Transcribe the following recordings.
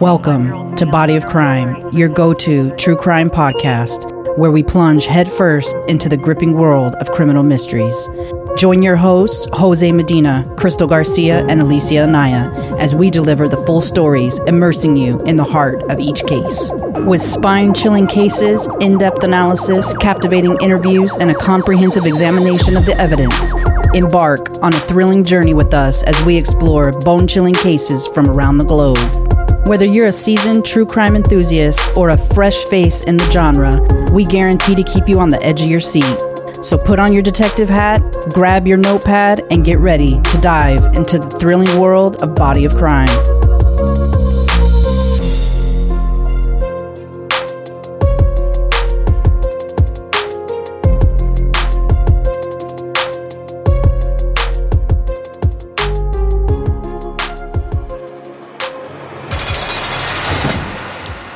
Welcome to Body of Crime, your go to true crime podcast, where we plunge headfirst into the gripping world of criminal mysteries. Join your hosts, Jose Medina, Crystal Garcia, and Alicia Anaya, as we deliver the full stories, immersing you in the heart of each case. With spine chilling cases, in depth analysis, captivating interviews, and a comprehensive examination of the evidence, embark on a thrilling journey with us as we explore bone chilling cases from around the globe. Whether you're a seasoned true crime enthusiast or a fresh face in the genre, we guarantee to keep you on the edge of your seat. So put on your detective hat, grab your notepad, and get ready to dive into the thrilling world of Body of Crime.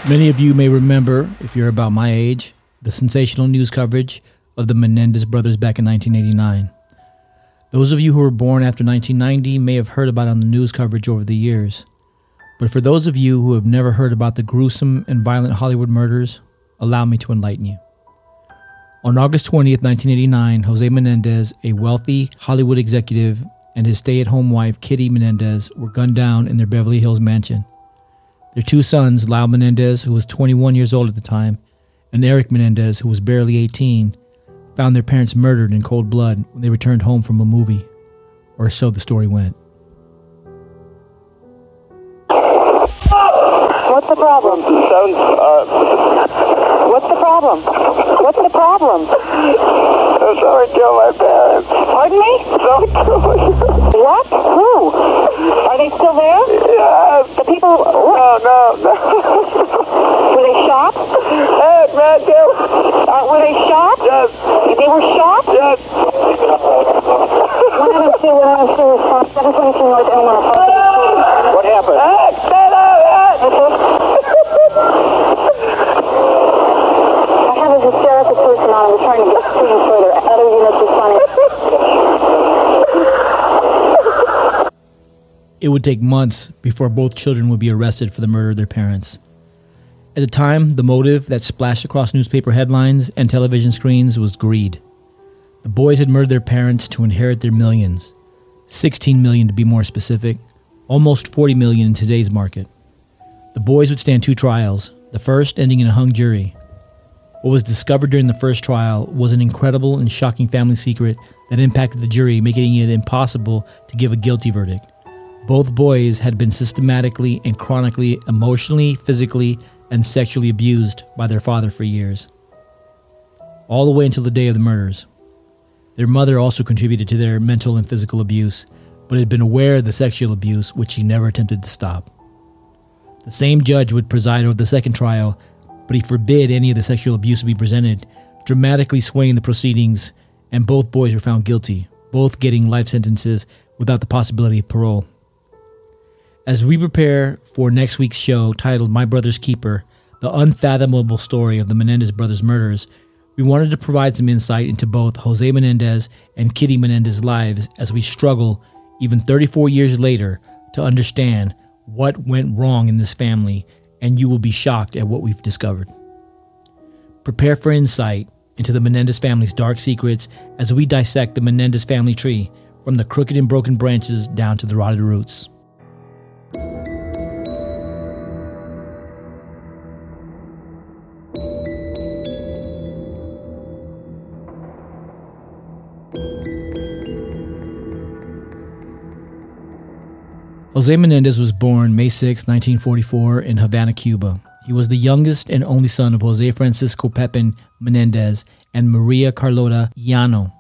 Many of you may remember, if you're about my age, the sensational news coverage of the Menendez brothers back in 1989. Those of you who were born after 1990 may have heard about it on the news coverage over the years. But for those of you who have never heard about the gruesome and violent Hollywood murders, allow me to enlighten you. On August 20th, 1989, Jose Menendez, a wealthy Hollywood executive, and his stay at home wife, Kitty Menendez, were gunned down in their Beverly Hills mansion. Their two sons, Lyle Menendez, who was 21 years old at the time, and Erik Menendez, who was barely 18, found their parents murdered in cold blood when they returned home from a movie. Or so the story went. What's the problem? Sounds, uh, What's the problem? What's the problem? I'm someone killed my parents. Pardon me? Someone killed my What? Who? Are they still there? Yes. The people. No, no, no. Were they shot? Hey, man. Uh, were they shot? Yes, They were shot? yes. One of them still went on to response. 722 North Elmont. What happened? Hey, get out, I have a hysterical person on. I'm trying to get screen It would take months before both children would be arrested for the murder of their parents. At the time, the motive that splashed across newspaper headlines and television screens was greed. The boys had murdered their parents to inherit their millions 16 million to be more specific, almost 40 million in today's market. The boys would stand two trials, the first ending in a hung jury. What was discovered during the first trial was an incredible and shocking family secret that impacted the jury, making it impossible to give a guilty verdict. Both boys had been systematically and chronically emotionally, physically, and sexually abused by their father for years. All the way until the day of the murders. Their mother also contributed to their mental and physical abuse, but had been aware of the sexual abuse, which she never attempted to stop. The same judge would preside over the second trial, but he forbid any of the sexual abuse to be presented, dramatically swaying the proceedings, and both boys were found guilty, both getting life sentences without the possibility of parole. As we prepare for next week's show titled My Brother's Keeper, the unfathomable story of the Menendez brothers' murders, we wanted to provide some insight into both Jose Menendez and Kitty Menendez's lives as we struggle, even 34 years later, to understand what went wrong in this family, and you will be shocked at what we've discovered. Prepare for insight into the Menendez family's dark secrets as we dissect the Menendez family tree from the crooked and broken branches down to the rotted roots. Jose Menendez was born May 6, 1944, in Havana, Cuba. He was the youngest and only son of Jose Francisco Pepin Menendez and Maria Carlota Llano.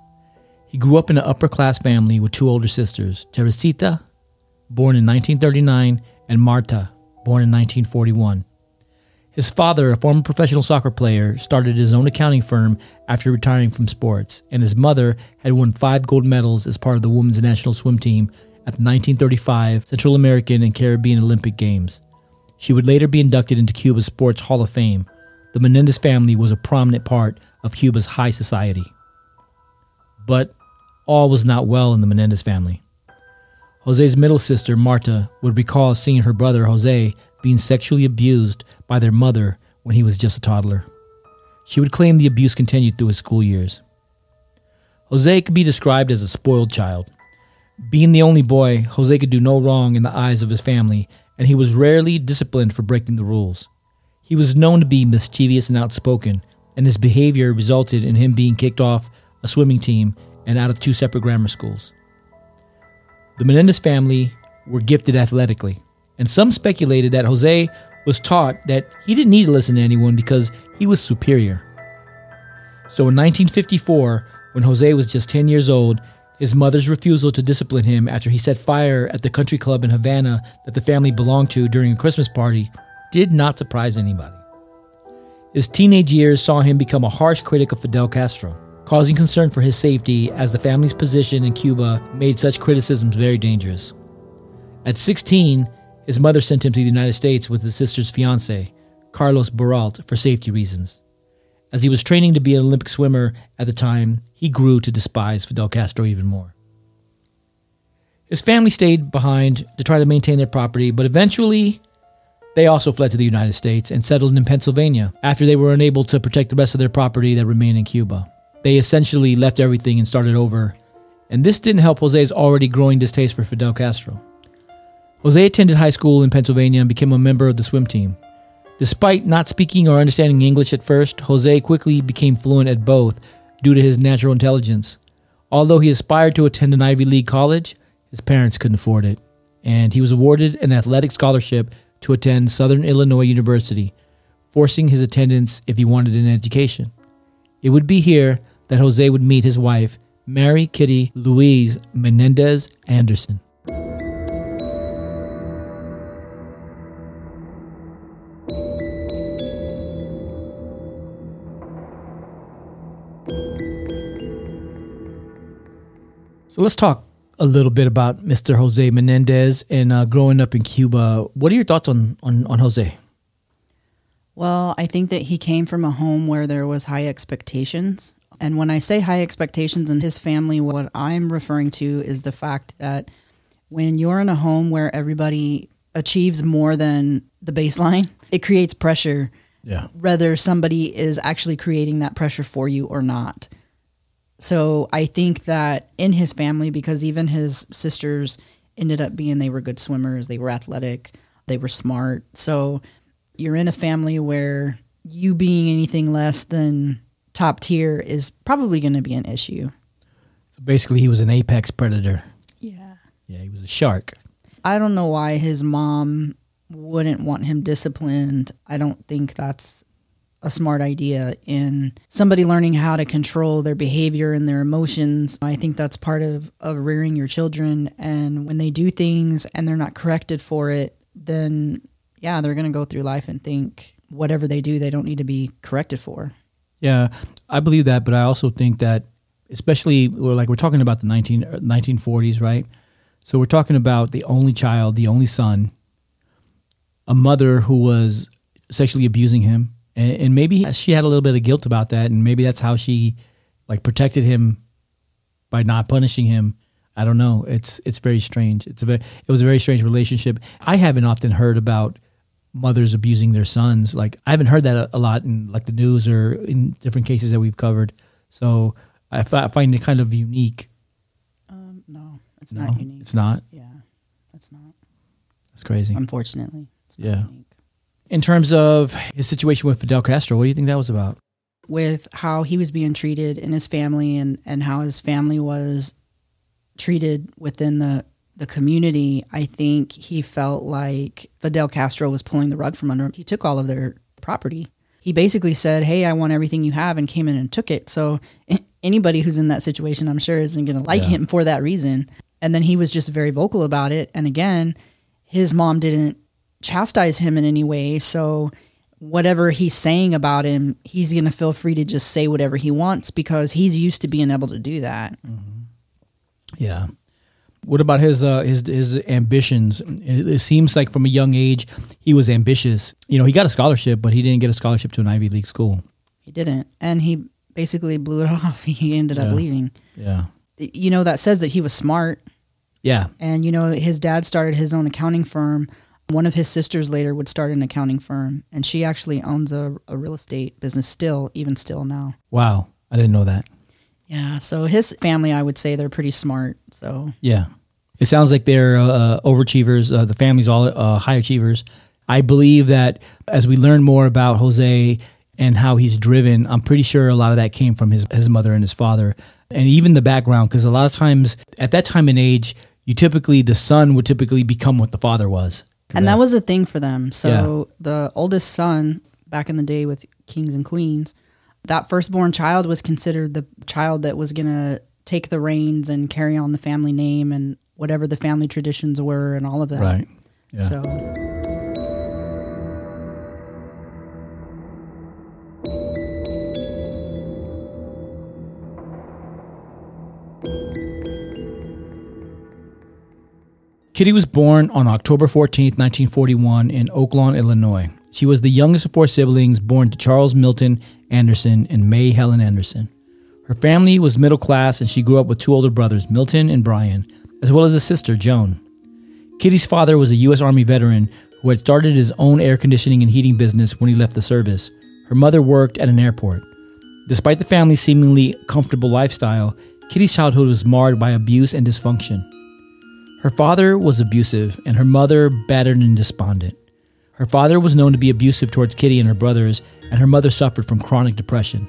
He grew up in an upper class family with two older sisters, Teresita, born in 1939, and Marta, born in 1941. His father, a former professional soccer player, started his own accounting firm after retiring from sports, and his mother had won five gold medals as part of the women's national swim team at the 1935 Central American and Caribbean Olympic Games. She would later be inducted into Cuba's Sports Hall of Fame. The Menendez family was a prominent part of Cuba's high society. But all was not well in the Menendez family. Jose's middle sister, Marta, would recall seeing her brother, Jose, being sexually abused by their mother when he was just a toddler. She would claim the abuse continued through his school years. Jose could be described as a spoiled child. Being the only boy, Jose could do no wrong in the eyes of his family, and he was rarely disciplined for breaking the rules. He was known to be mischievous and outspoken, and his behavior resulted in him being kicked off a swimming team and out of two separate grammar schools. The Menendez family were gifted athletically, and some speculated that Jose was taught that he didn't need to listen to anyone because he was superior. So in 1954, when Jose was just 10 years old, his mother's refusal to discipline him after he set fire at the country club in Havana that the family belonged to during a Christmas party did not surprise anybody. His teenage years saw him become a harsh critic of Fidel Castro, causing concern for his safety as the family's position in Cuba made such criticisms very dangerous. At 16, his mother sent him to the United States with his sister's fiance, Carlos Baralt, for safety reasons. As he was training to be an Olympic swimmer at the time, he grew to despise Fidel Castro even more. His family stayed behind to try to maintain their property, but eventually they also fled to the United States and settled in Pennsylvania after they were unable to protect the rest of their property that remained in Cuba. They essentially left everything and started over, and this didn't help Jose's already growing distaste for Fidel Castro. Jose attended high school in Pennsylvania and became a member of the swim team. Despite not speaking or understanding English at first, Jose quickly became fluent at both due to his natural intelligence. Although he aspired to attend an Ivy League college, his parents couldn't afford it, and he was awarded an athletic scholarship to attend Southern Illinois University, forcing his attendance if he wanted an education. It would be here that Jose would meet his wife, Mary Kitty Louise Menendez Anderson. So let's talk a little bit about Mr. Jose Menendez and uh, growing up in Cuba. What are your thoughts on, on, on Jose? Well, I think that he came from a home where there was high expectations. And when I say high expectations in his family, what I'm referring to is the fact that when you're in a home where everybody achieves more than the baseline, it creates pressure, Yeah. whether somebody is actually creating that pressure for you or not. So I think that in his family, because even his sisters ended up being, they were good swimmers, they were athletic, they were smart. So you're in a family where you being anything less than top tier is probably going to be an issue. So basically, he was an apex predator. Yeah. Yeah, he was a shark. I don't know why his mom wouldn't want him disciplined. I don't think that's a smart idea in somebody learning how to control their behavior and their emotions. I think that's part of, of rearing your children. And when they do things and they're not corrected for it, then yeah, they're going to go through life and think whatever they do, they don't need to be corrected for. Yeah, I believe that, but I also think that, especially we're like we're talking about the 19, uh, 1940s, right? So we're talking about the only child, the only son, a mother who was sexually abusing him, and, and maybe she had a little bit of guilt about that, and maybe that's how she like protected him by not punishing him. I don't know. It's it's very strange. It's a very, it was a very strange relationship. I haven't often heard about mothers abusing their sons. Like I haven't heard that a, a lot in like the news or in different cases that we've covered. So I, find it kind of unique. Um, no, it's No, not unique. it's not. Yeah, it's not. It's crazy. Unfortunately, it's not Yeah. unique. In terms of his situation with Fidel Castro, what do you think that was about? with how he was being treated in his family and, and how his family was treated within the, the community, I think he felt like Fidel Castro was pulling the rug from under him. He took all of their property. He basically said, Hey, I want everything you have, and came in and took it. So anybody who's in that situation, I'm sure, isn't going to like Yeah. him for that reason. And then he was just very vocal about it. And again, his mom didn't chastise him in any way. So whatever he's saying about him, he's going to feel free to just say whatever he wants because he's used to being able to do that. Yeah. What about his uh, his his ambitions? It, it seems like from a young age he was ambitious. You know, he got a scholarship, but he didn't get a scholarship to an Ivy League school. He didn't. And he basically blew it off. He ended up leaving. Yeah. You know, that says that he was smart. Yeah. And, you know, his dad started his own accounting firm One of his sisters later would start an accounting firm, and she actually owns a, a real estate business still, even still now. Wow, I didn't know that. Yeah, so his family, I would say they're pretty smart. So Yeah. It sounds like they're uh, overachievers. Uh, the family's all uh, high achievers. I believe that as we learn more about Jose and how he's driven, I'm pretty sure a lot of that came from his, his mother and his father, and even the background. Because a lot of times at that time and age, you typically, the son would typically become what the father was. And that was a thing for them. So the oldest son, back in the day with kings and queens, that firstborn child was considered the child that was going to take the reins and carry on the family name and whatever the family traditions were and all of that. Right. Yeah. So Kitty was born on October 14, 1941, in Oak Lawn, Illinois. She was the youngest of four siblings born to Charles Milton Anderson and May Helen Anderson. Her family was middle class and she grew up with two older brothers, Milton and Brian, as well as a sister, Joan. Kitty's father was a U.S. Army veteran who had started his own air conditioning and heating business when he left the service. Her mother worked at an airport. Despite the family's seemingly comfortable lifestyle, Kitty's childhood was marred by abuse and dysfunction. Her father was abusive, and her mother battered and despondent. Her father was known to be abusive towards Kitty and her brothers, and her mother suffered from chronic depression.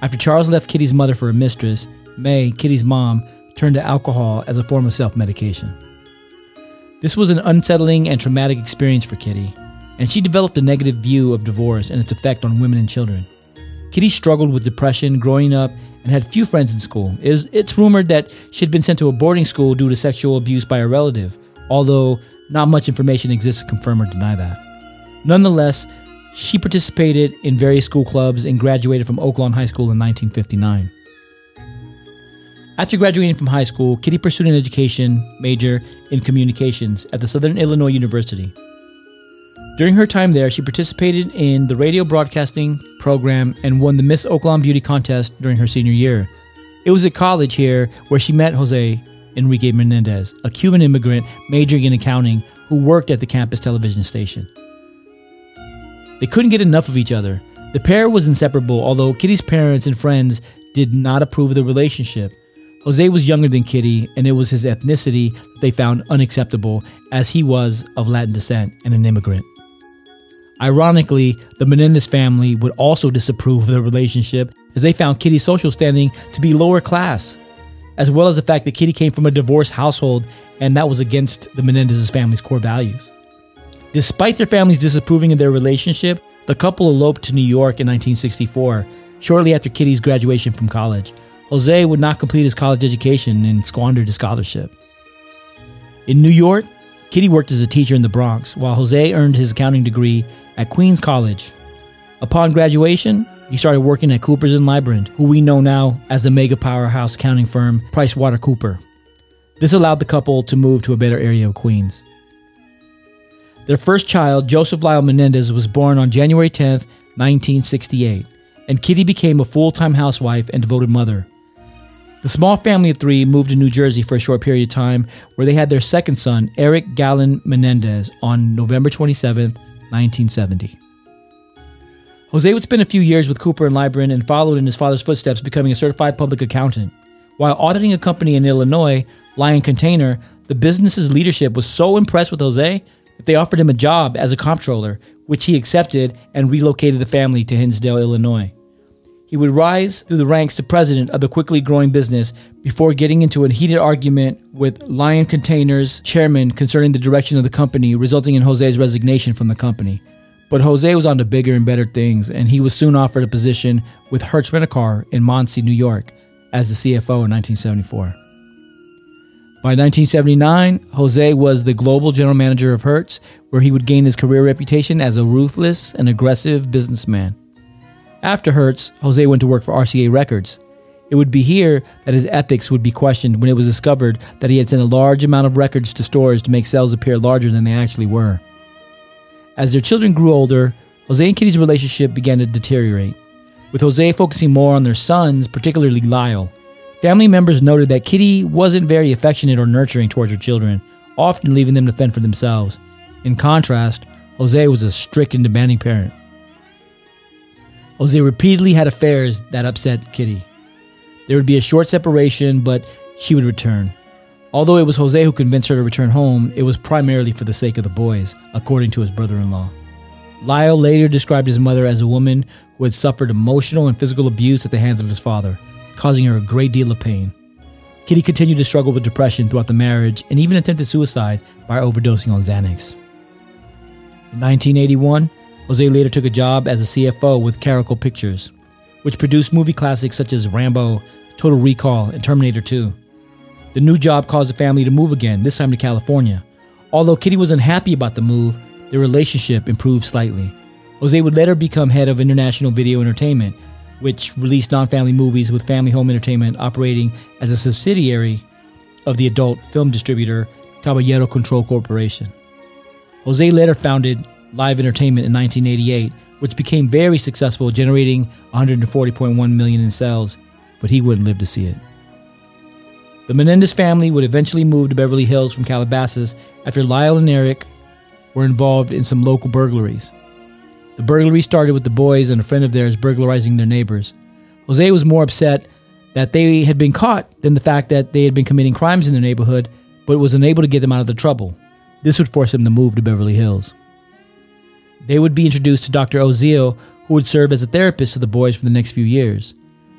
After Charles left Kitty's mother for a mistress, May, Kitty's mom, turned to alcohol as a form of self medication. This was an unsettling and traumatic experience for Kitty, and she developed a negative view of divorce and its effect on women and children. Kitty struggled with depression growing up and had few friends in school. It is, it's rumored that she had been sent to a boarding school due to sexual abuse by a relative, although not much information exists to confirm or deny that. Nonetheless, she participated in various school clubs and graduated from Oak Lawn High School in 1959. After graduating from high school, Kitty pursued an education major in communications at the Southern Illinois University. During her time there, she participated in the radio broadcasting program and won the Miss Oak Lawn Beauty contest during her senior year. It was at college here where she met Jose Enrique Menendez, a Cuban immigrant majoring in accounting who worked at the campus television station. They couldn't get enough of each other. The pair was inseparable, although Kitty's parents and friends did not approve of the relationship. Jose was younger than Kitty, and it was his ethnicity they found unacceptable, as he was of Latin descent and an immigrant. Ironically, the Menendez family would also disapprove of the relationship, as they found Kitty's social standing to be lower class, as well as the fact that Kitty came from a divorced household, and that was against the Menendez family's core values. Despite their families disapproving of their relationship, the couple eloped to New York in 1964, shortly after Kitty's graduation from college. Jose would not complete his college education and squandered his scholarship. In New York, Kitty worked as a teacher in the Bronx, while Jose earned his accounting degree at Queens College. Upon graduation, he started working at Coopers and Lybrand, who we know now as the mega powerhouse accounting firm PricewaterCooper. This allowed the couple to move to a better area of Queens. Their first child, Joseph Lyle Menendez, was born on January 10, 1968, and Kitty became a full time housewife and devoted mother. The small family of three moved to New Jersey for a short period of time, where they had their second son, Erik Galen Menendez, on November 27, 1970. Jose would spend a few years with Cooper and Lybrand and followed in his father's footsteps, becoming a certified public accountant. While auditing a company in Illinois, Lion Container, the business's leadership was so impressed with Jose that they offered him a job as a comptroller, which he accepted and relocated the family to Hinsdale, Illinois. He would rise through the ranks to president of the quickly growing business before getting into a heated argument with Lion Containers chairman concerning the direction of the company, resulting in Jose's resignation from the company. But Jose was on to bigger and better things, and he was soon offered a position with Hertz Rent a Car in Monsey, New York, as the CFO in 1974. By 1979, Jose was the global general manager of Hertz, where he would gain his career reputation as a ruthless and aggressive businessman. After Hertz, Jose went to work for RCA Records. It would be here that his ethics would be questioned when it was discovered that he had sent a large amount of records to stores to make sales appear larger than they actually were. As their children grew older, Jose and Kitty's relationship began to deteriorate, with Jose focusing more on their sons, particularly Lyle. Family members noted that Kitty wasn't very affectionate or nurturing towards her children, often leaving them to fend for themselves. In contrast, Jose was a strict and demanding parent. Jose repeatedly had affairs that upset Kitty. There would be a short separation, but she would return. Although it was Jose who convinced her to return home, it was primarily for the sake of the boys, according to his brother in law. Lyle later described his mother as a woman who had suffered emotional and physical abuse at the hands of his father, causing her a great deal of pain. Kitty continued to struggle with depression throughout the marriage and even attempted suicide by overdosing on Xanax. In 1981, Jose later took a job as a CFO with Carolco Pictures, which produced movie classics such as Rambo, Total Recall, and Terminator 2. The new job caused the family to move again, this time to California. Although Kitty was unhappy about the move, their relationship improved slightly. Jose would later become head of International Video Entertainment, which released non family movies with Family Home Entertainment operating as a subsidiary of the adult film distributor Caballero Control Corporation. Jose later founded Live Entertainment in 1988, which became very successful, generating 140.1 million in sales, but he wouldn't live to see it. The Menendez family would eventually move to Beverly Hills from Calabasas after Lyle and Erik were involved in some local burglaries. The burglary started with the boys and a friend of theirs burglarizing their neighbors. Jose was more upset that they had been caught than the fact that they had been committing crimes in their neighborhood, but was unable to get them out of the trouble. This would force him to move to Beverly Hills. They would be introduced to Dr. Oziel, who would serve as a therapist to the boys for the next few years.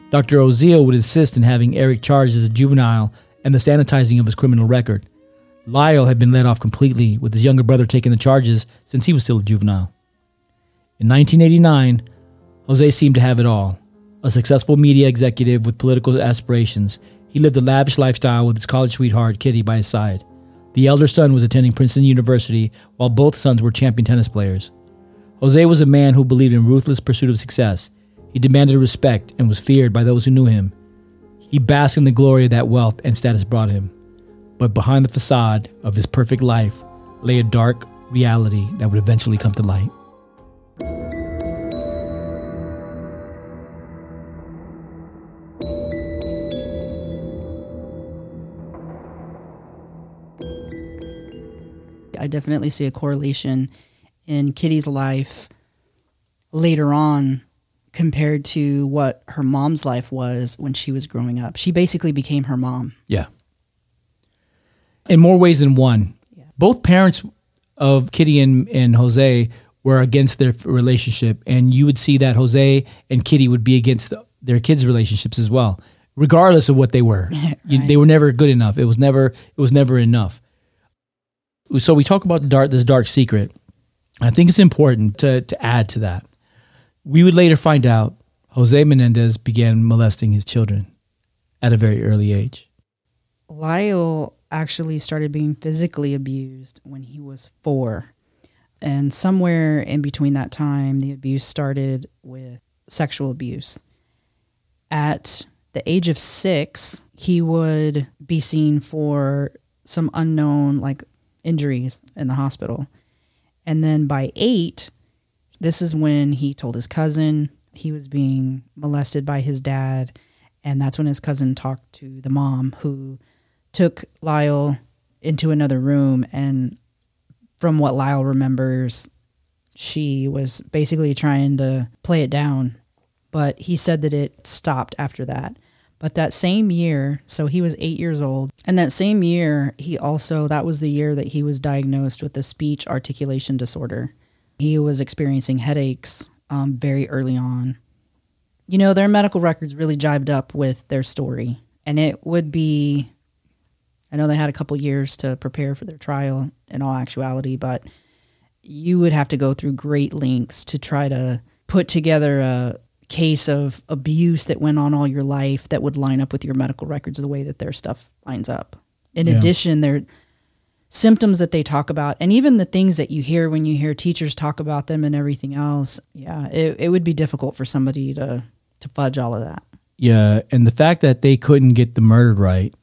Dr. Oziel would insist in having Erik charged as a juvenile and the sanitizing of his criminal record. Lyle had been let off completely, with his younger brother taking the charges since he was still a juvenile. In 1989, Jose seemed to have it all. A successful media executive with political aspirations, he lived a lavish lifestyle with his college sweetheart, Kitty, by his side. The elder son was attending Princeton University, while both sons were champion tennis players. Jose was a man who believed in ruthless pursuit of success. He demanded respect and was feared by those who knew him. He basked in the glory that wealth and status brought him. But behind the facade of his perfect life lay a dark reality that would eventually come to light. I definitely see a correlation in Kitty's life later on compared to what her mom's life was when she was growing up. She basically became her mom. Yeah. In more ways than one. Yeah. Both parents of Kitty and, and Jose were against their relationship, and you would see that Jose and Kitty would be against their kids' relationships as well, regardless of what they were. You- they were never good enough. It was never it was never enough. So we talk about the dark, this dark secret. I think it's important to to add to that. We would later find out Jose Menendez began molesting his children at a very early age. Lyle actually started being physically abused when he was four. And somewhere in between that time, the abuse started with sexual abuse. At the age of six, he would be seen for some unknown, like, injuries in the hospital. And then by eight, this is when he told his cousin he was being molested by his dad. And that's when his cousin talked to the mom who took Lyle into another room. And from what Lyle remembers, she was basically trying to play it down. But he said that it stopped after that. But that same year, so he was eight years old. And that same year, he also, that was the year that he was diagnosed with a speech articulation disorder. He was experiencing headaches um, very early on. You know, their medical records really jived up with their story. And it would be, I know they had a couple years to prepare for their trial in all actuality, but you would have to go through great lengths to try to put together a case of abuse that went on all your life that would line up with your medical records the way that their stuff lines up. In Yeah. addition, their symptoms that they talk about and even the things that you hear when you hear teachers talk about them and everything else, yeah, it, it would be difficult for somebody to to fudge all of that. Yeah, and the fact that they couldn't get the murder right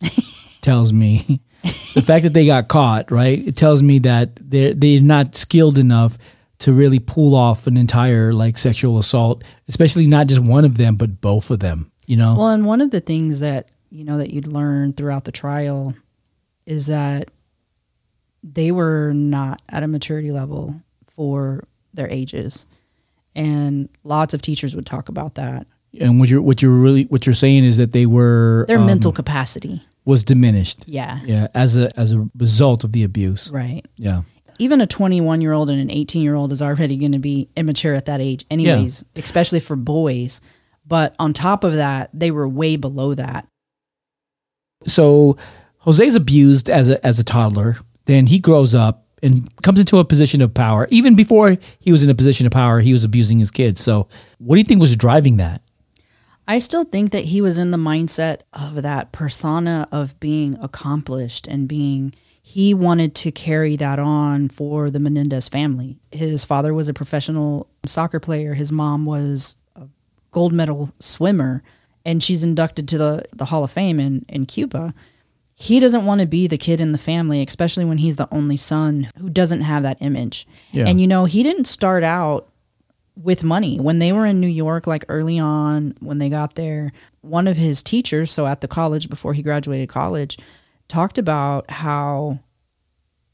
tells me the fact that they got caught, right? It tells me that they're they're not skilled enough to really pull off an entire like sexual assault, especially not just one of them, but both of them. You know? Well, and one of the things that you know that you'd learn throughout the trial is that they were not at a maturity level for their ages. And lots of teachers would talk about that. And what you're what you're really what you're saying is that they were Their um, mental capacity. was diminished. Yeah. Yeah, as a as a result of the abuse. Right. Yeah. Even a 21 year old and an 18 year old is already going to be immature at that age, anyways, especially for boys. But on top of that, they were way below that. So Jose's abused as a as a toddler. Then he grows up and comes into a position of power. Even before he was in a position of power, he was abusing his kids. So what do you think was driving that? I still think that he was in the mindset of that persona of being accomplished and being, he wanted to carry that on for the Menendez family. His father was a professional soccer player, his mom was a gold medal swimmer, and she's inducted to the, the Hall of Fame in, in Cuba. He doesn't want to be the kid in the family, especially when he's the only son who doesn't have that image. Yeah. And you know, he didn't start out with money. When they were in New York, like early on, when they got there, one of his teachers, so at the college before he graduated college, talked about how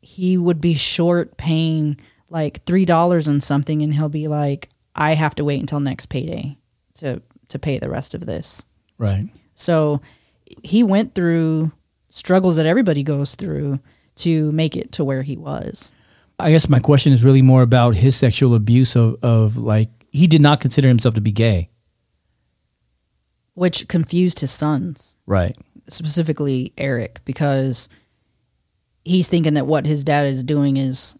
he would be short paying like three dollars on something and he'll be like, I have to wait until next payday to to pay the rest of this. Right. So he went through struggles that everybody goes through to make it to where he was. I guess my question is really more about his sexual abuse of, of like he did not consider himself to be gay. Which confused his sons. Right. Specifically Erik because he's thinking that what his dad is doing is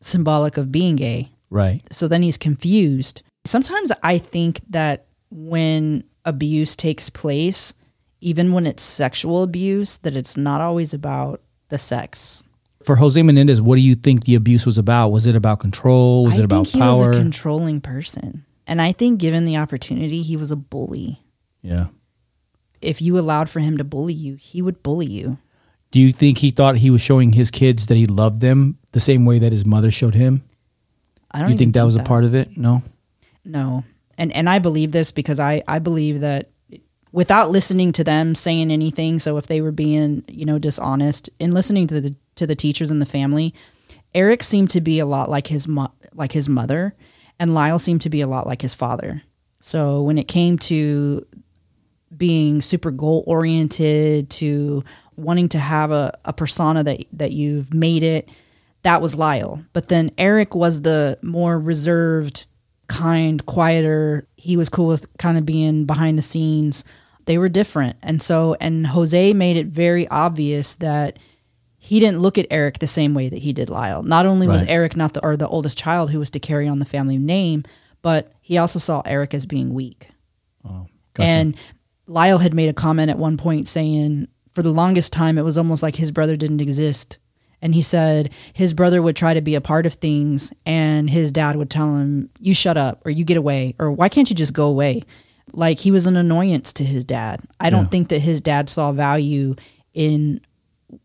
symbolic of being gay. Right. So then he's confused. Sometimes I think that when abuse takes place, even when it's sexual abuse, that it's not always about the sex. For Jose Menendez, what do you think the abuse was about? Was it about control? Was I it about think he power? was a controlling person. And I think given the opportunity, he was a bully. yeah. If you allowed for him to bully you, he would bully you. Do you think he thought he was showing his kids that he loved them the same way that his mother showed him? I don't You think that was a part of it? No. No. And and I believe this because I I believe that without listening to them saying anything, so if they were being, you know, dishonest in listening to the to the teachers and the family, Erik seemed to be a lot like his mo- like his mother and Lyle seemed to be a lot like his father. So when it came to being super goal oriented to wanting to have a, a persona that that you've made it that was Lyle. But then Erik was the more reserved, kind, quieter. He was cool with kind of being behind the scenes. They were different. And so, and Jose made it very obvious that he didn't look at Erik the same way that he did Lyle. Not only was Erik not the, or the oldest child who was to carry on the family name, but he also saw Erik as being weak. Oh, gotcha. And Lyle had made a comment at one point saying, for the longest time, it was almost like his brother didn't exist. And he said his brother would try to be a part of things, and his dad would tell him, You shut up, or you get away, or why can't you just go away? Like he was an annoyance to his dad. I don't Yeah. think that his dad saw value in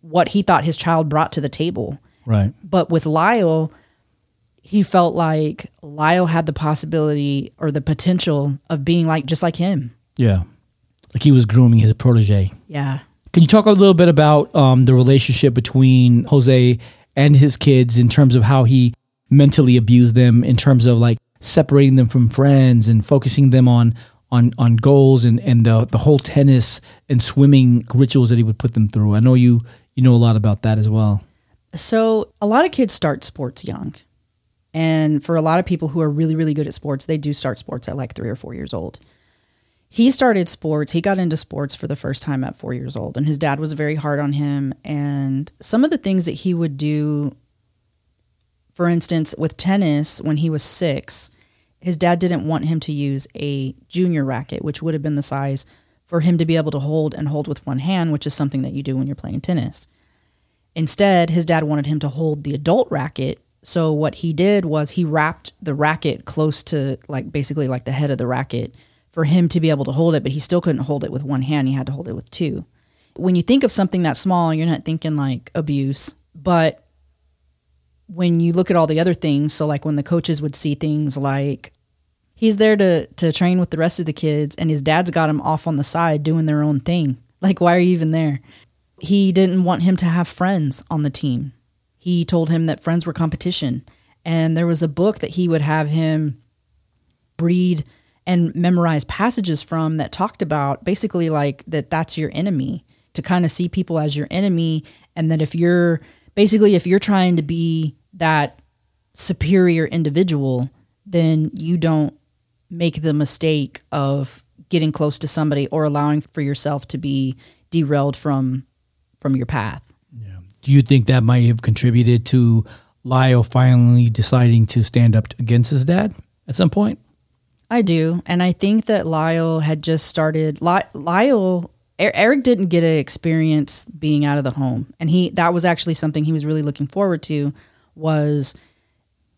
what he thought his child brought to the table. right. But with Lyle, he felt like Lyle had the possibility or the potential of being like just like him. Yeah. Like he was grooming his protege. Yeah. Can you talk a little bit about um, the relationship between Jose and his kids in terms of how he mentally abused them, in terms of like separating them from friends and focusing them on on on goals and and the the whole tennis and swimming rituals that he would put them through? I know you you know a lot about that as well. So, a lot of kids start sports young. And for a lot of people who are really, really good at sports, they do start sports at like three or four years old. He started sports, he got into sports for the first time at four years old, and his dad was very hard on him. And some of the things that he would do, for instance, with tennis when he was six, his dad didn't want him to use a junior racket, which would have been the size for him to be able to hold and hold with one hand, which is something that you do when you're playing tennis. Instead, his dad wanted him to hold the adult racket. So what he did was he wrapped the racket close to like basically like the head of the racket for him to be able to hold it, but he still couldn't hold it with one hand. He had to hold it with two. When you think of something that small, you're not thinking like abuse, but when you look at all the other things, so like when the coaches would see things like he's there to to train with the rest of the kids and his dad's got him off on the side doing their own thing. Like why are you even there? He didn't want him to have friends on the team. He told him that friends were competition. And there was a book that he would have him read and memorize passages from that talked about basically like that that's your enemy to kind of see people as your enemy. And that if you're basically if you're trying to be that superior individual then you don't make the mistake of getting close to somebody or allowing for yourself to be derailed from from your path. Yeah. Do you think that might have contributed to Lyle finally deciding to stand up against his dad at some point? I do, and I think that Lyle had just started. Lyle Er- Erik didn't get an experience being out of the home, and he that was actually something he was really looking forward to. Was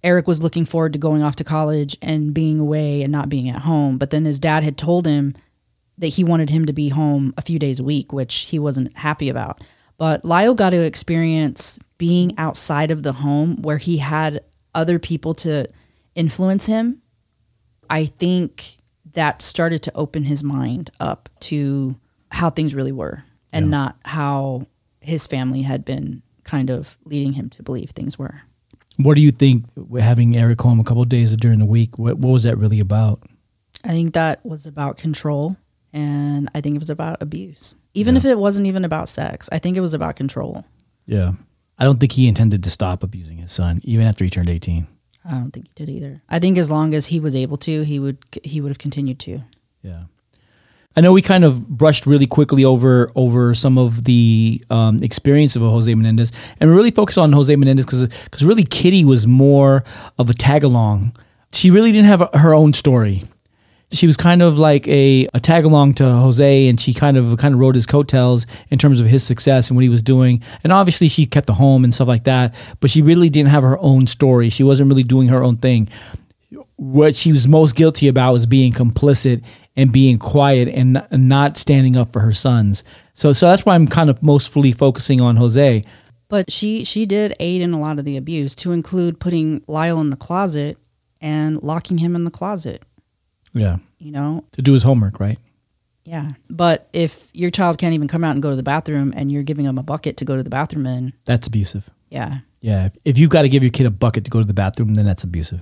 Erik was looking forward to going off to college and being away and not being at home, but then his dad had told him that he wanted him to be home a few days a week, which he wasn't happy about. But Lyle got to experience being outside of the home where he had other people to influence him I think that started to open his mind up to how things really were and not how his family had been kind of leading him to believe things were. What do you think having Erik home a couple of days during the week? What, what was that really about? I think that was about control and I think it was about abuse. Even if it wasn't even about sex, I think it was about control. Yeah. I don't think he intended to stop abusing his son, even after he turned 18. I don't think he did either. I think as long as he was able to, he would he would have continued to. Yeah. I know we kind of brushed really quickly over over some of the um, experience of a Jose Menendez, and we really focused on Jose Menendez because because really Kitty was more of a tag along. She really didn't have a, her own story. She was kind of like a, a tag along to Jose, and she kind of kind of rode his coattails in terms of his success and what he was doing. And obviously, she kept the home and stuff like that, but she really didn't have her own story. She wasn't really doing her own thing what she was most guilty about was being complicit and being quiet and n- not standing up for her sons. So, so that's why I'm kind of mostly focusing on Jose. But she she did aid in a lot of the abuse, to include putting Lyle in the closet and locking him in the closet. Yeah, You know, to do his homework, right? yeah. But if your child can't even come out and go to the bathroom, and you're giving them a bucket to go to the bathroom in, That's abusive. yeah. Yeah, if you've got to give your kid a bucket to go to the bathroom, then that's abusive.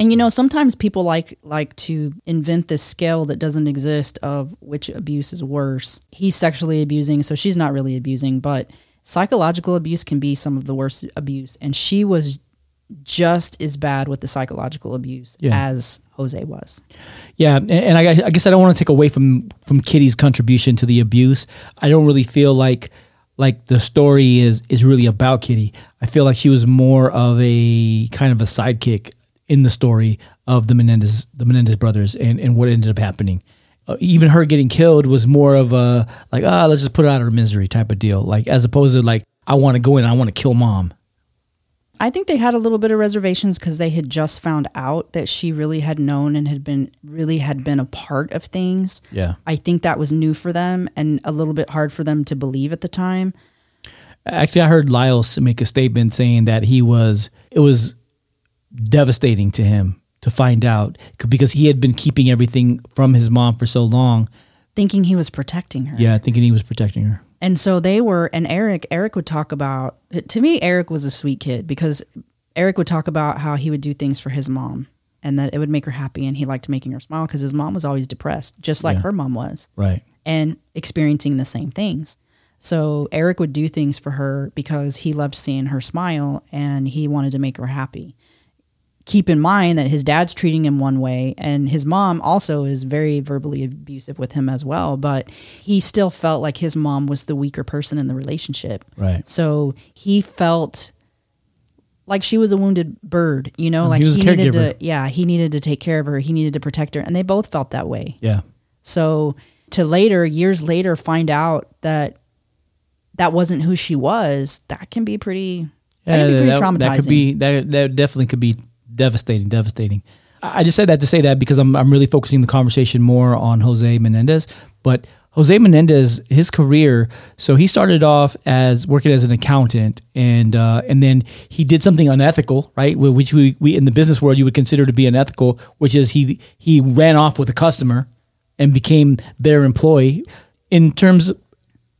And you know, sometimes people like like to invent this scale that doesn't exist of which abuse is worse. He's sexually abusing, so she's not really abusing, but psychological abuse can be some of the worst abuse. And she was just as bad with the psychological abuse Yeah. as Jose was. Yeah, and, and I, guess- I guess I don't want to take away from from Kitty's contribution to the abuse. I don't really feel like like the story is is really about Kitty. I feel like she was more of a kind of a sidekick in the story of the Menendez the Menendez brothers and and what ended up happening. Uh, even her getting killed was more of a like ah let's just put her out of her misery type of deal. Like as opposed to like I want to go in I want to kill mom. I think they had a little bit of reservations because they had just found out that she really had known and had been really had been a part of things. Yeah. I think that was new for them and a little bit hard for them to believe at the time. Actually, I heard Lyles make a statement saying that he was it was devastating to him to find out because he had been keeping everything from his mom for so long. thinking he was protecting her. Yeah, thinking he was protecting her. And so they were, and Erik, Erik would talk about, to me, Erik was a sweet kid because Erik would talk about how he would do things for his mom and that it would make her happy and he liked making her smile because his mom was always depressed, just like Yeah. her mom was, Right. and experiencing the same things. So Erik would do things for her because he loved seeing her smile and he wanted to make her happy. Keep in mind that his dad's treating him one way and his mom also is very verbally abusive with him as well, but he still felt like his mom was the weaker person in the relationship. Right. So he felt like she was a wounded bird, you know, Mm, like he a needed to yeah, he needed to take care of her, he needed to protect her, and they both felt that way. Yeah. So to later, years later, find out that that wasn't who she was, that can be pretty. That can be pretty traumatizing. That could be that that definitely could be devastating, devastating. I just said that to say that because I'm I'm really focusing the conversation more on Jose Menendez, but Jose Menendez, his career. So he started off as working as an accountant, and uh, and then he did something unethical, right? Which we, we in the business world you would consider to be unethical, which is he he ran off with a customer and became their employee. In terms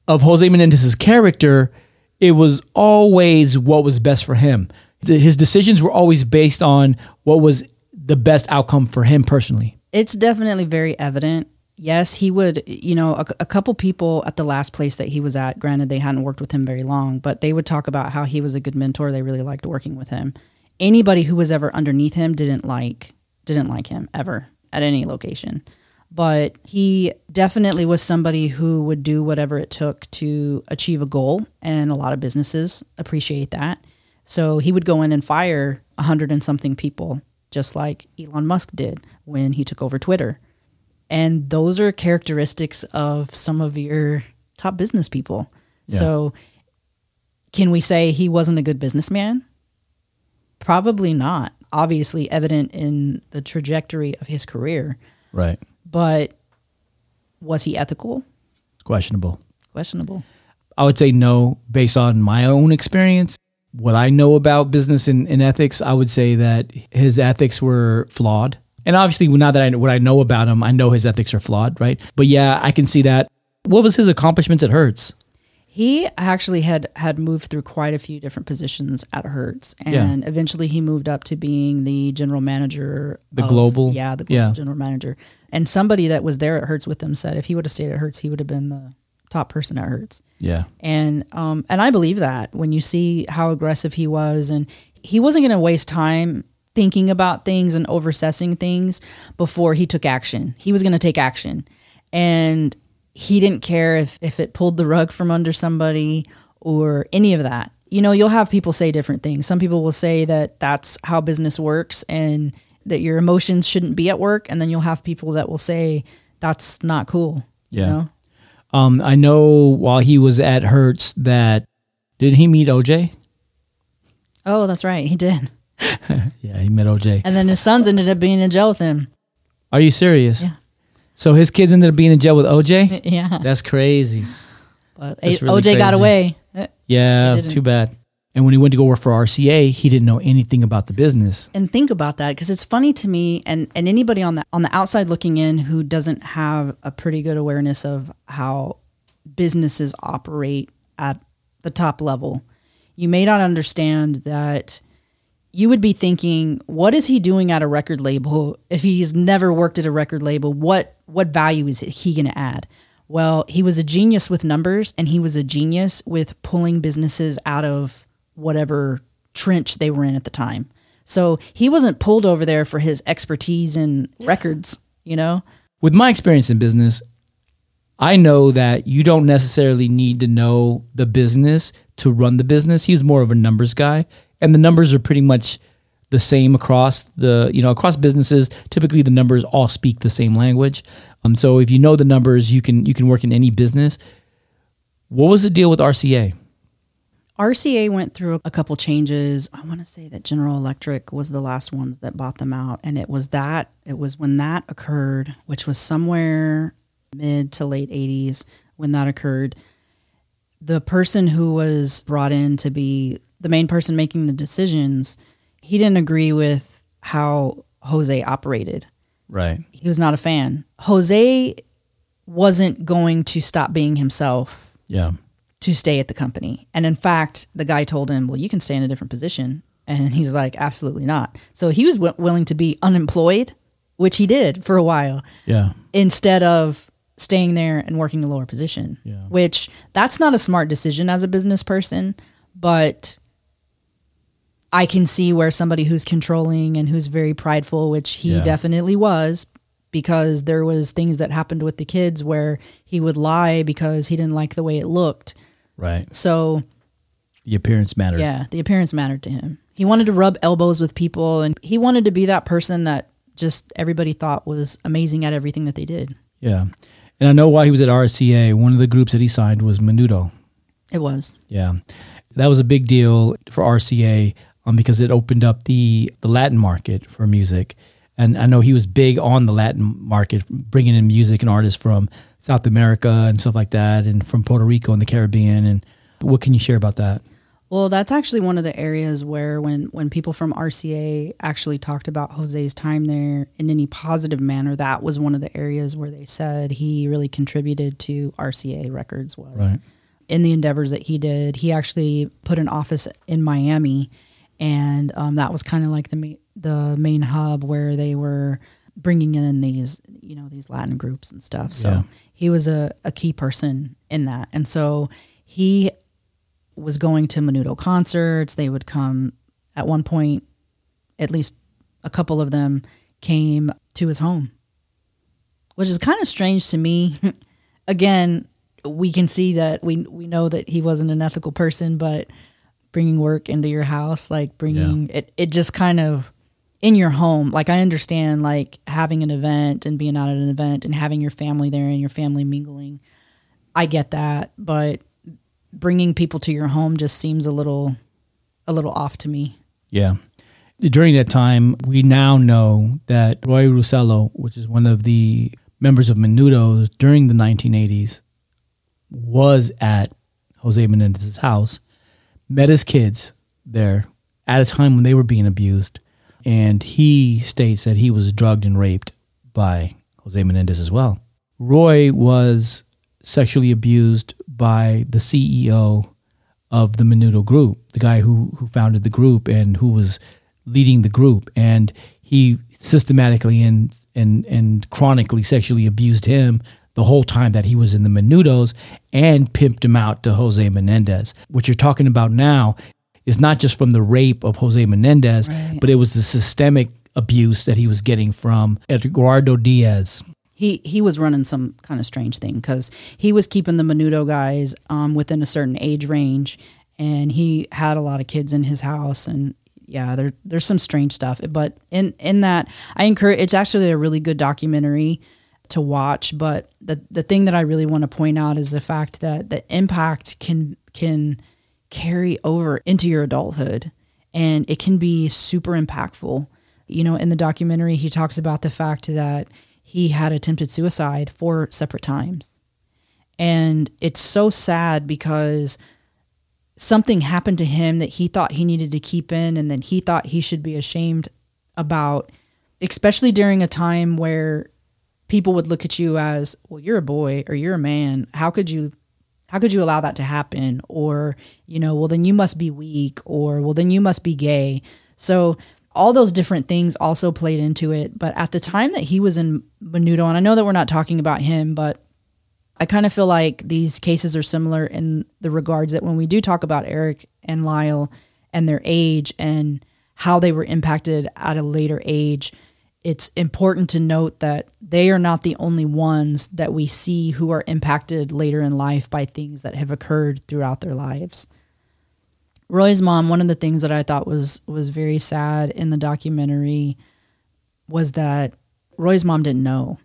of Jose Menendez's character, it was always what was best for him. His decisions were always based on what was the best outcome for him personally. It's definitely very evident. Yes, he would, you know, a, a couple people at the last place that he was at, granted they hadn't worked with him very long, but they would talk about how he was a good mentor. They really liked working with him. Anybody who was ever underneath him didn't like didn't like him ever at any location. But he definitely was somebody who would do whatever it took to achieve a goal, and a lot of businesses appreciate that. So he would go in and fire a hundred and something people, just like Elon Musk did when he took over Twitter. And those are characteristics of some of your top business people. So can we say he wasn't a good businessman? Probably not. Obviously evident in the trajectory of his career, Right. but was he ethical? Questionable. Questionable. I would say no, based on my own experience. What I know about business and, and ethics, I would say that his ethics were flawed. And obviously, now that I know what I know about him, I know his ethics are flawed, right? But yeah, I can see that. What was his accomplishments at Hertz? He actually had had moved through quite a few different positions at Hertz, and eventually he moved up to being the general manager. The of- global? yeah, the global Yeah. general manager. And somebody that was there at Hertz with him said if he would have stayed at Hertz, he would have been the top person at Hertz. Yeah. And um, and I believe that when you see how aggressive he was, and he wasn't going to waste time thinking about things and oversessing things before he took action. He was going to take action, and he didn't care if if it pulled the rug from under somebody or any of that. You know, you'll have people say different things. Some people will say that that's how business works and that your emotions shouldn't be at work, and then you'll have people that will say that's not cool. Yeah. You know? Um, I know while he was at Hertz that did he meet OJ? Oh, that's right. He did. Yeah, he met OJ. And then his sons ended up being in jail with him. Are you serious? Yeah. So his kids ended up being in jail with OJ? Yeah. That's crazy. But That's really OJ got away. Yeah, too bad. And when he went to go work for RCA, he didn't know anything about the business. And think about that because it's funny to me and, and anybody on the on the outside looking in who doesn't have a pretty good awareness of how businesses operate at the top level. You may not understand that you would be thinking, what is he doing at a record label if he's never worked at a record label? What what value is he going to add? Well, he was a genius with numbers and he was a genius with pulling businesses out of whatever trench they were in at the time. So he wasn't pulled over there for his expertise in records, you know? With my experience in business, I know that you don't necessarily need to know the business to run the business. He's more of a numbers guy, and the numbers are pretty much the same across the you know across businesses. Typically, the numbers all speak the same language. Um, so if you know the numbers, you can you can work in any business. What was the deal with RCA? RCA went through a couple changes. I want to say that General Electric was the last ones that bought them out. And it was that, it was when that occurred, which was somewhere mid to late 80s when that occurred. The person who was brought in to be the main person making the decisions, he didn't agree with how Jose operated. Right. He was not a fan. Jose wasn't going to stop being himself Yeah. To stay at the company. And in fact, the guy told him, "Well, you can stay in a different position." And he's like, "Absolutely not." So he was w- willing to be unemployed, which he did for a while, Yeah. instead of staying there and working a lower position. Yeah. Which that's not a smart decision as a business person, but I can see where somebody who's controlling and who's very prideful, which he Yeah. definitely was, because there was things that happened with the kids where he would lie because he didn't like the way it looked. Right. So The appearance mattered. yeah, the appearance mattered to him. He wanted to rub elbows with people and he wanted to be that person that just everybody thought was amazing at everything that they did. Yeah. And I know why he was at RCA. One of the groups that he signed was Menudo. It was. Yeah, that was a big deal for RCA um, because it opened up the the Latin market for music, and I know he was big on the Latin market, bringing in music and artists from South America and stuff like that, and from Puerto Rico and the Caribbean. And what can you share about that? Well, that's actually one of the areas where when when people from RCA actually talked about Jose's time there in any positive manner, that was one of the areas where they said he really contributed to RCA Records was. Right. in the endeavors that he did. He actually put an office in Miami, and um, that was kind of like the ma- the main hub where they were bringing in these you know these Latin groups and stuff. So Yeah. he was a, a key person in that, and so he was going to Menudo concerts. They would come at one point, at least a couple of them came to his home, which is kind of strange to me. Again, we can see that we we know that he wasn't an ethical person, but bringing work into your house, like bringing it, it just kind of in your home. Like I understand, like having an event and being out at an event and having your family there and your family mingling. I get that, but bringing people to your home just seems a little a little off to me. Yeah. During that time, we now know that Roy Rosselló, which is one of the members of Menudos during the 1980s, was at Jose Menendez's house, met his kids there at a time when they were being abused. And he states that he was drugged and raped by Jose Menendez as well. Roy was sexually abused by the CEO of the Menudo group, the guy who, who founded the group and who was leading the group. And he systematically and, and, and chronically sexually abused him the whole time that he was in the Menudos and pimped him out to Jose Menendez. What you're talking about now is not just from the rape of Jose Menendez, Right. but it was the systemic abuse that he was getting from Edgardo Diaz. He he was running some kind of strange thing because he was keeping the Menudo guys um, within a certain age range, and he had a lot of kids in his house, and yeah, there there's some strange stuff. But in in that, I encourage. It's actually a really good documentary to watch. But the the thing that I really want to point out is the fact that the impact can can carry over into your adulthood, and it can be super impactful. You know, in the documentary, he talks about the fact that he had attempted suicide four separate times. And it's so sad because something happened to him that he thought he needed to keep in and then he thought he should be ashamed about, especially during a time where people would look at you as, well, you're a boy or you're a man. How could you how could you allow that to happen? Or, you know, well then you must be weak or well then you must be gay. So all those different things also played into it. But at the time that he was in Menudo, and I know that we're not talking about him, but I kind of feel like these cases are similar in the regards that when we do talk about Erik and Lyle and their age and how they were impacted at a later age, it's important to note that they are not the only ones that we see who are impacted later in life by things that have occurred throughout their lives. Roy's mom, one of the things that I thought was was very sad in the documentary was that Roy's mom didn't know.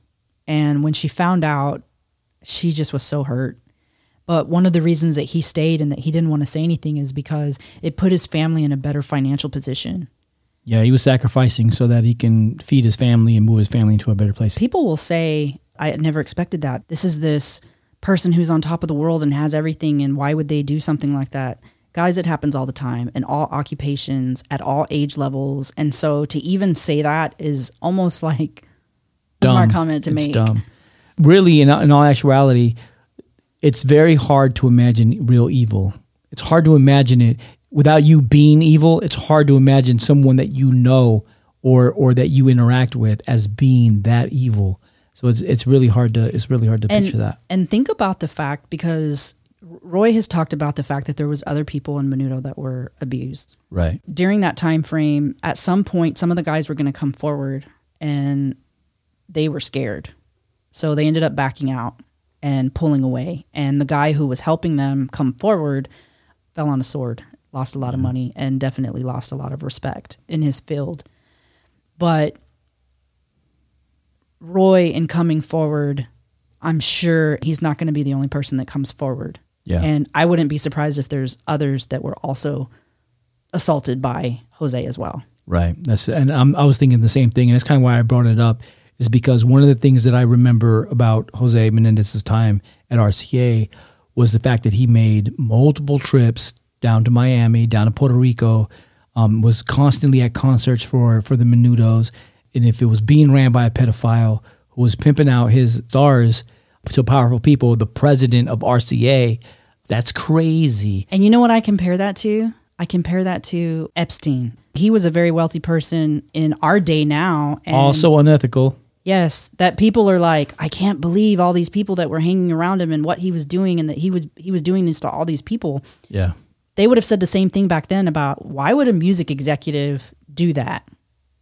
And when she found out, she just was so hurt. But one of the reasons that he stayed and that he didn't want to say anything is because it put his family in a better financial position. Yeah, he was sacrificing so that he can feed his family and move his family into a better place. People will say, I never expected that. This is this person who's on top of the world and has everything, and why would they do something like that? Guys, it happens all the time in all occupations, at all age levels. And so to even say that is almost like a smart comment to It's make. dumb. Really, in, in all actuality, it's very hard to imagine real evil. It's hard to imagine it without you being evil. It's hard to imagine someone that you know or or that you interact with as being that evil. So it's it's really hard to it's really hard to and, picture that. And think about the fact because Roy has talked about the fact that there was other people in Menudo that were abused. Right. During that time frame, at some point some of the guys were going to come forward and they were scared. So they ended up backing out and pulling away. And the guy who was helping them come forward fell on a sword, lost a lot of money, and definitely lost a lot of respect in his field. But Roy, in coming forward, I'm sure he's not going to be the only person that comes forward. Yeah. And I wouldn't be surprised if there's others that were also assaulted by Jose as well. Right. That's and I'm, I was thinking the same thing, and that's kind of why I brought it up, is because one of the things that I remember about Jose Menendez's time at RCA was the fact that he made multiple trips down to Miami, down to Puerto Rico, um, was constantly at concerts for for the Menudos, and if it was being ran by a pedophile who was pimping out his stars to powerful people, the president of RCA That's crazy. And you know what I compare that to? I compare that to Epstein. He was a very wealthy person in our day now. And also unethical. yes, that people are like, I can't believe all these people that were hanging around him and what he was doing and that he was he was doing this to all these people. Yeah. They would have said the same thing back then about why would a music executive do that?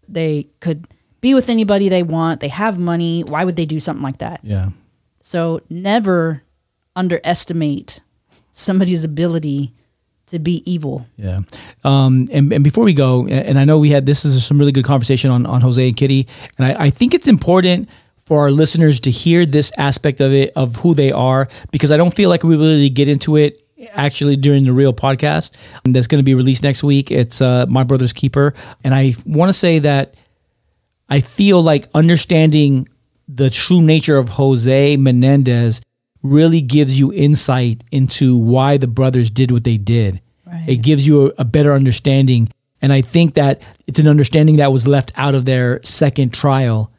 They could be with anybody they want. They have money. Why would they do something like that? Yeah. So never underestimate somebody's ability to be evil. Yeah. Um, and, and before we go, and I know we had this is some really good conversation on, on Jose and Kitty, and I, I think it's important for our listeners to hear this aspect of it, of who they are, because I don't feel like we really get into it actually during the real podcast that's going to be released next week. It's uh, My Brother's Keeper. And I want to say that I feel like understanding the true nature of Jose Menendez really gives you insight into why the brothers did what they did. Right. It gives you a, a better understanding. And I think that it's an understanding that was left out of their second trial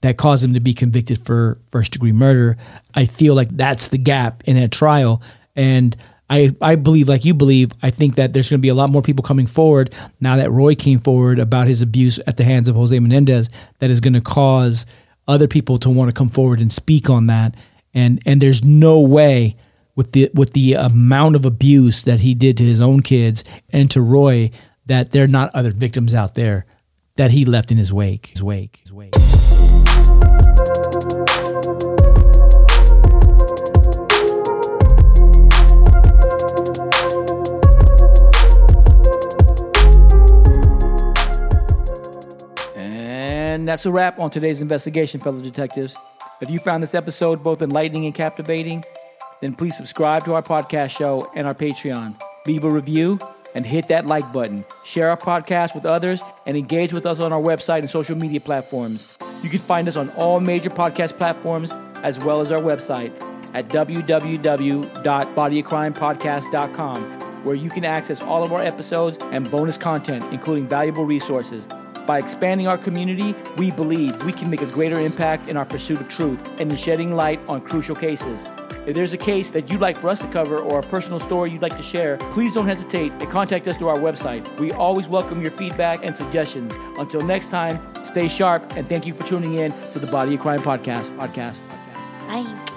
that caused them to be convicted for first degree murder. I feel like that's the gap in that trial. And I, I believe, like you believe, I think that there's going to be a lot more people coming forward now that Roy came forward about his abuse at the hands of Jose Menendez that is going to cause other people to want to come forward and speak on that. And and there's no way with the with the amount of abuse that he did to his own kids and to Roy that there are not other victims out there that he left in his wake. His wake. His wake. And that's a wrap on today's investigation, fellow detectives. If you found this episode both enlightening and captivating, then please subscribe to our podcast show and our Patreon. Leave a review and hit that like button. Share our podcast with others and engage with us on our website and social media platforms. You can find us on all major podcast platforms as well as our website at www.bodyofcrimepodcast.com, where you can access all of our episodes and bonus content, including valuable resources. By expanding our community, we believe we can make a greater impact in our pursuit of truth and in shedding light on crucial cases. If there's a case that you'd like for us to cover or a personal story you'd like to share, please don't hesitate to contact us through our website. We always welcome your feedback and suggestions. Until next time, stay sharp and thank you for tuning in to the Body of Crime podcast. Podcast. Bye.